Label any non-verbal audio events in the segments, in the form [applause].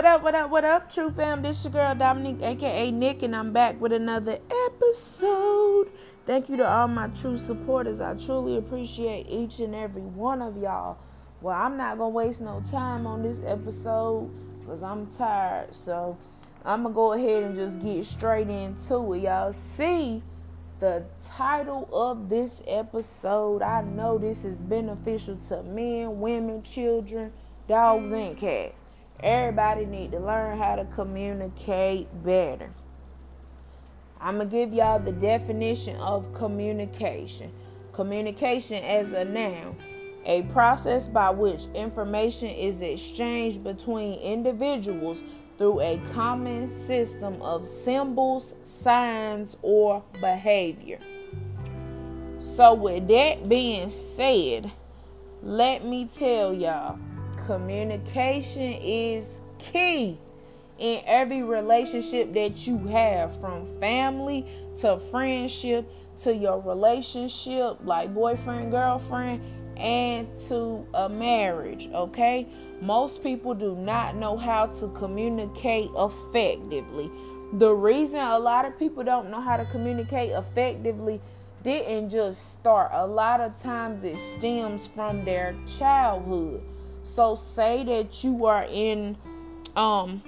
What up, what up, what up, True Fam? This your girl Dominique, aka Nick, and I'm back with another episode. Thank you to all my true supporters. I truly appreciate each and every one of y'all. Well, I'm not gonna waste no time on this episode because I'm tired. So I'm gonna go ahead and just get straight into it. Y'all see the title of this episode. I know this is beneficial to men, women, children, dogs, and cats. Everybody need to learn how to communicate better. I'm going to give y'all the definition of communication. Communication as a noun, a process by which information is exchanged between individuals through a common system of symbols, signs, or behavior. So, with that being said, let me tell y'all communication is key in every relationship that you have from family to friendship to your relationship like boyfriend girlfriend and to a marriage okay? Most people do not know how to communicate effectively. The reason a lot of people don't know how to communicate effectively didn't just start. A lot of times it stems from their childhood so say that you are in um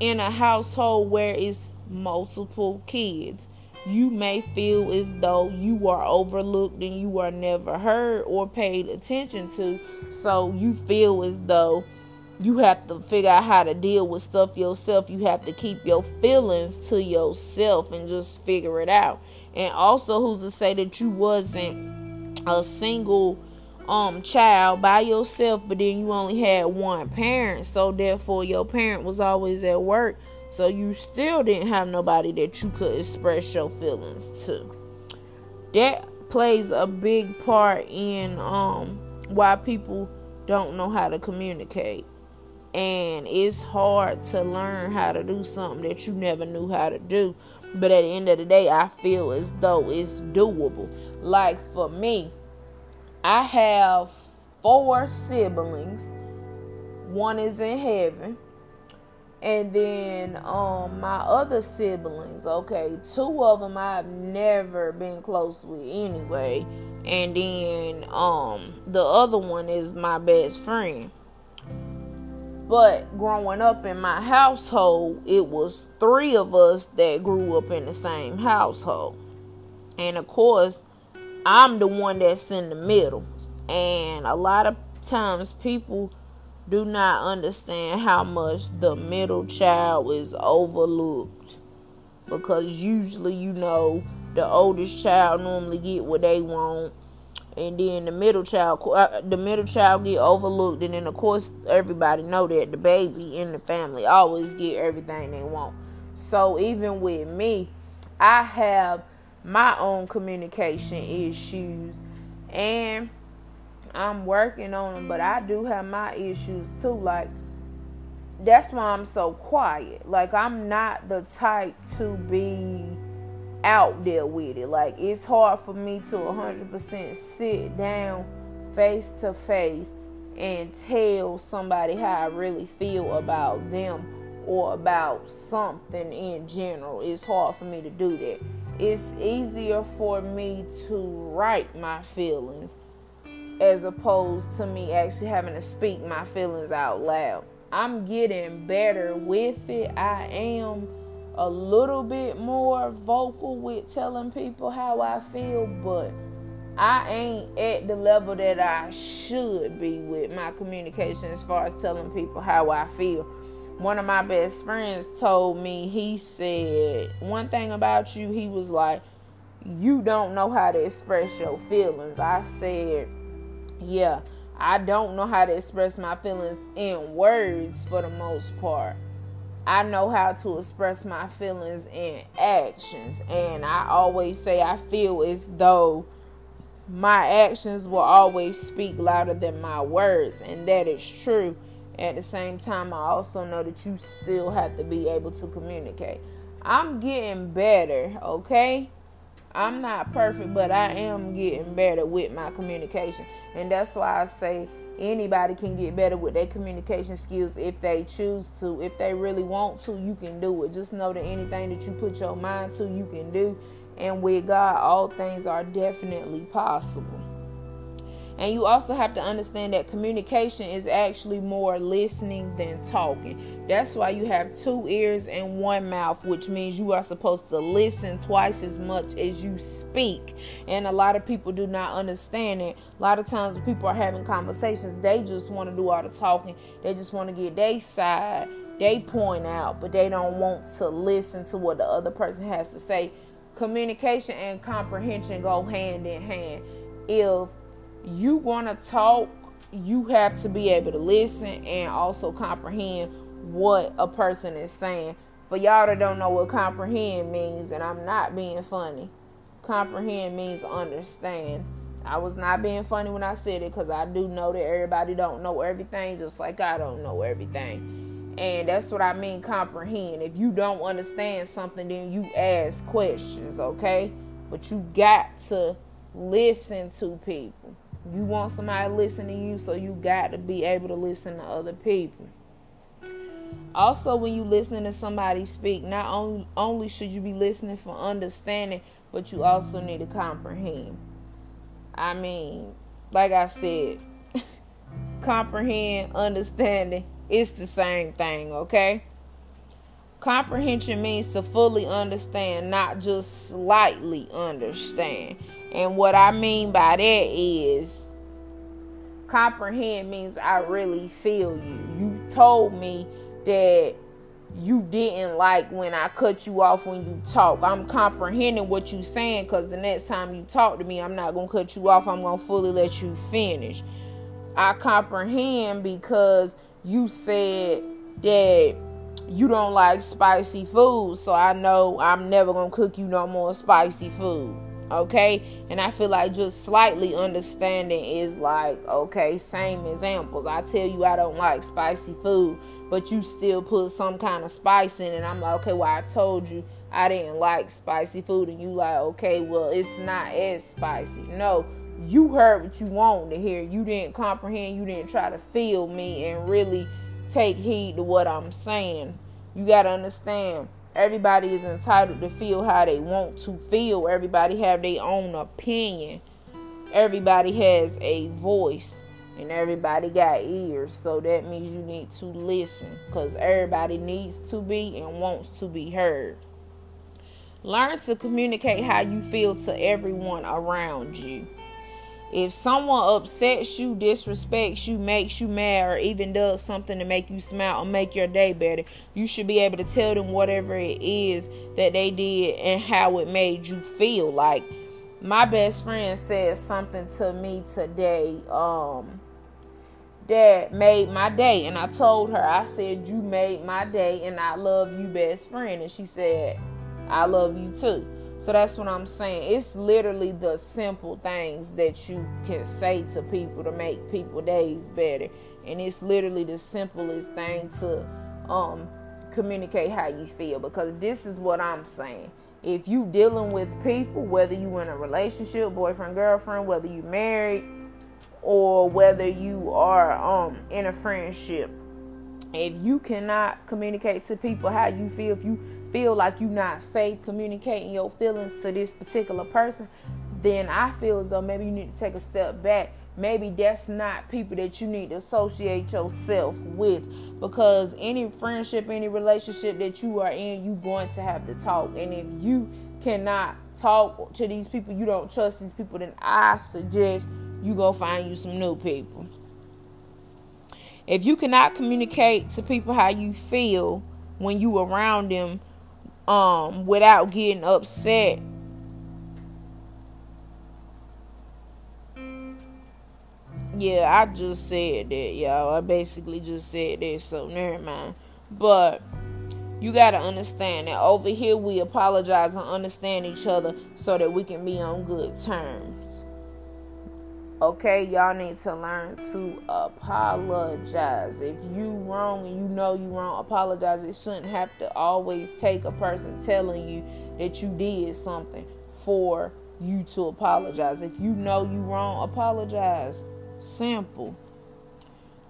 in a household where it's multiple kids. You may feel as though you are overlooked and you are never heard or paid attention to. So you feel as though you have to figure out how to deal with stuff yourself. You have to keep your feelings to yourself and just figure it out. And also, who's to say that you wasn't a single um child by yourself but then you only had one parent. So therefore your parent was always at work. So you still didn't have nobody that you could express your feelings to. That plays a big part in um why people don't know how to communicate. And it's hard to learn how to do something that you never knew how to do. But at the end of the day i feel as though it's doable. Like for me I have four siblings. One is in heaven. And then um my other siblings, okay, two of them I've never been close with anyway. And then um the other one is my best friend. But growing up in my household, it was three of us that grew up in the same household. And of course, I'm the one that's in the middle. And a lot of times people do not understand how much the middle child is overlooked. Because usually, you know, the oldest child normally get what they want. And then the middle child, uh, the middle child get overlooked, and then of course everybody know that the baby in the family always get everything they want. So even with me, I have my own communication issues and I'm working on them, but I do have my issues too. Like, that's why I'm so quiet. Like, I'm not the type to be out there with it. Like, it's hard for me to 100% sit down face to face and tell somebody how I really feel about them or about something in general. It's hard for me to do that it's easier for me to write my feelings as opposed to me actually having to speak my feelings out loud. I'm getting better with it. I am a little bit more vocal with telling people how I feel, but I ain't at the level that I should be with my communication as far as telling people how I feel one of my best friends told me, he said, one thing about you, he was like, you don't know how to express your feelings. I said, yeah, I don't know how to express my feelings in words for the most part. I know how to express my feelings in actions. And I always say, I feel as though my actions will always speak louder than my words. And that is true at the same time, I also know that you still have to be able to communicate. I'm getting better, okay? I'm not perfect, but I am getting better with my communication. And that's why I say Anybody can get better with their communication skills if they choose to. If they really want to, you can do it. Just know that anything that you put your mind to, you can do. And with God, all things are definitely possible. And you also have to understand that communication is actually more listening than talking. That's why you have two ears and one mouth, which means you are supposed to listen twice as much as you speak. And a lot of people do not understand it. A lot of times when people are having conversations, they just want to do all the talking. They just want to get their side, they point out, but they don't want to listen to what the other person has to say. Communication and comprehension go hand in hand. If you want to talk, you have to be able to listen and also comprehend what a person is saying. For y'all that don't know what comprehend means, and I'm not being funny, comprehend means understand. I was not being funny when I said it because I do know that everybody don't know everything, just like I don't know everything. And that's what I mean comprehend. If you don't understand something, then you ask questions, okay? But you got to listen to people. You want somebody to listen to you, so you got to be able to listen to other people. Also, when you listening to somebody speak, not only only should you be listening for understanding, but you also need to comprehend. I mean, like I said, [laughs] comprehend, understanding, it's the same thing, okay? Comprehension means to fully understand, not just slightly understand. And what I mean by that is comprehend means I really feel you. You told me that you didn't like when I cut you off when you talk. I'm comprehending what you're saying because the next time you talk to me, I'm not to cut you off. I'm to fully let you finish. I comprehend because you said that you don't like spicy food. So I know I'm never to cook you no more spicy food okay? And i feel like just slightly understanding is like okay same examples. I tell you i don't like spicy food but you still put some kind of spice in it. I'm like okay well i told you i didn't like spicy food. And you like okay well it's not as spicy. No you heard what you wanted to hear. You didn't comprehend. You didn't try to feel me and really take heed to what i'm saying. You got to understand Everybody is entitled to feel how they want to feel. Everybody have their own opinion. Everybody has a voice and everybody got ears. So that means you need to listen cuz everybody needs to be and wants to be heard. Learn to communicate how you feel to everyone around you. If someone upsets you, disrespects you, makes you mad, or even does something to make you smile or make your day better, you should be able to tell them whatever it is that they did and how it made you feel. Like my best friend said something to me today um, that made my day, and I told her, I said, You made my day, and I love you, best friend. And she said, I love you too. So that's what I'm saying. It's literally the simple things that you can say to people to make people days better. And it's literally the simplest thing to um, communicate how you feel because this is what I'm saying. If you dealing with people, whether you in a relationship, boyfriend, girlfriend, whether you married, or whether you are um, in a friendship, if you cannot communicate to people how you feel, if you feel like you're not safe communicating your feelings to this particular person, then I feel as though maybe you need to take a step back. Maybe that's not people that you need to associate yourself with because any friendship, any relationship that you are in, you're going to have to talk. And if you cannot talk to these people, you don't trust these people, then I suggest you go find you some new people. If you cannot communicate to people how you feel when you around them, um without getting upset yeah i just said that y'all. I basically just said that so never mind. But you got to understand that over here we apologize and understand each other so that we can be on good terms Okay, y'all need to learn to apologize. If you wrong and you know you wrong, apologize. It shouldn't have to always take a person telling you that you did something for you to apologize. If you know you wrong, apologize. Simple.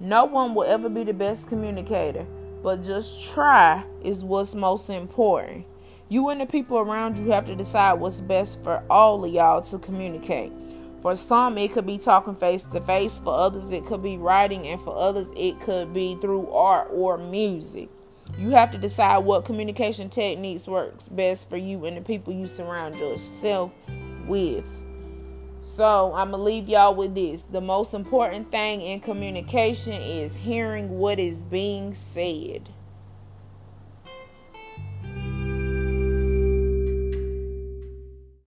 No one will ever be the best communicator, but just try is what's most important. You and the people around you have to decide what's best for all of y'all to communicate. For some, it could be talking face to face. For others, it could be writing. And for others, it could be through art or music. You have to decide what communication techniques works best for you and the people you surround yourself with. So, I'm going to leave y'all with this. The most important thing in communication is hearing what is being said.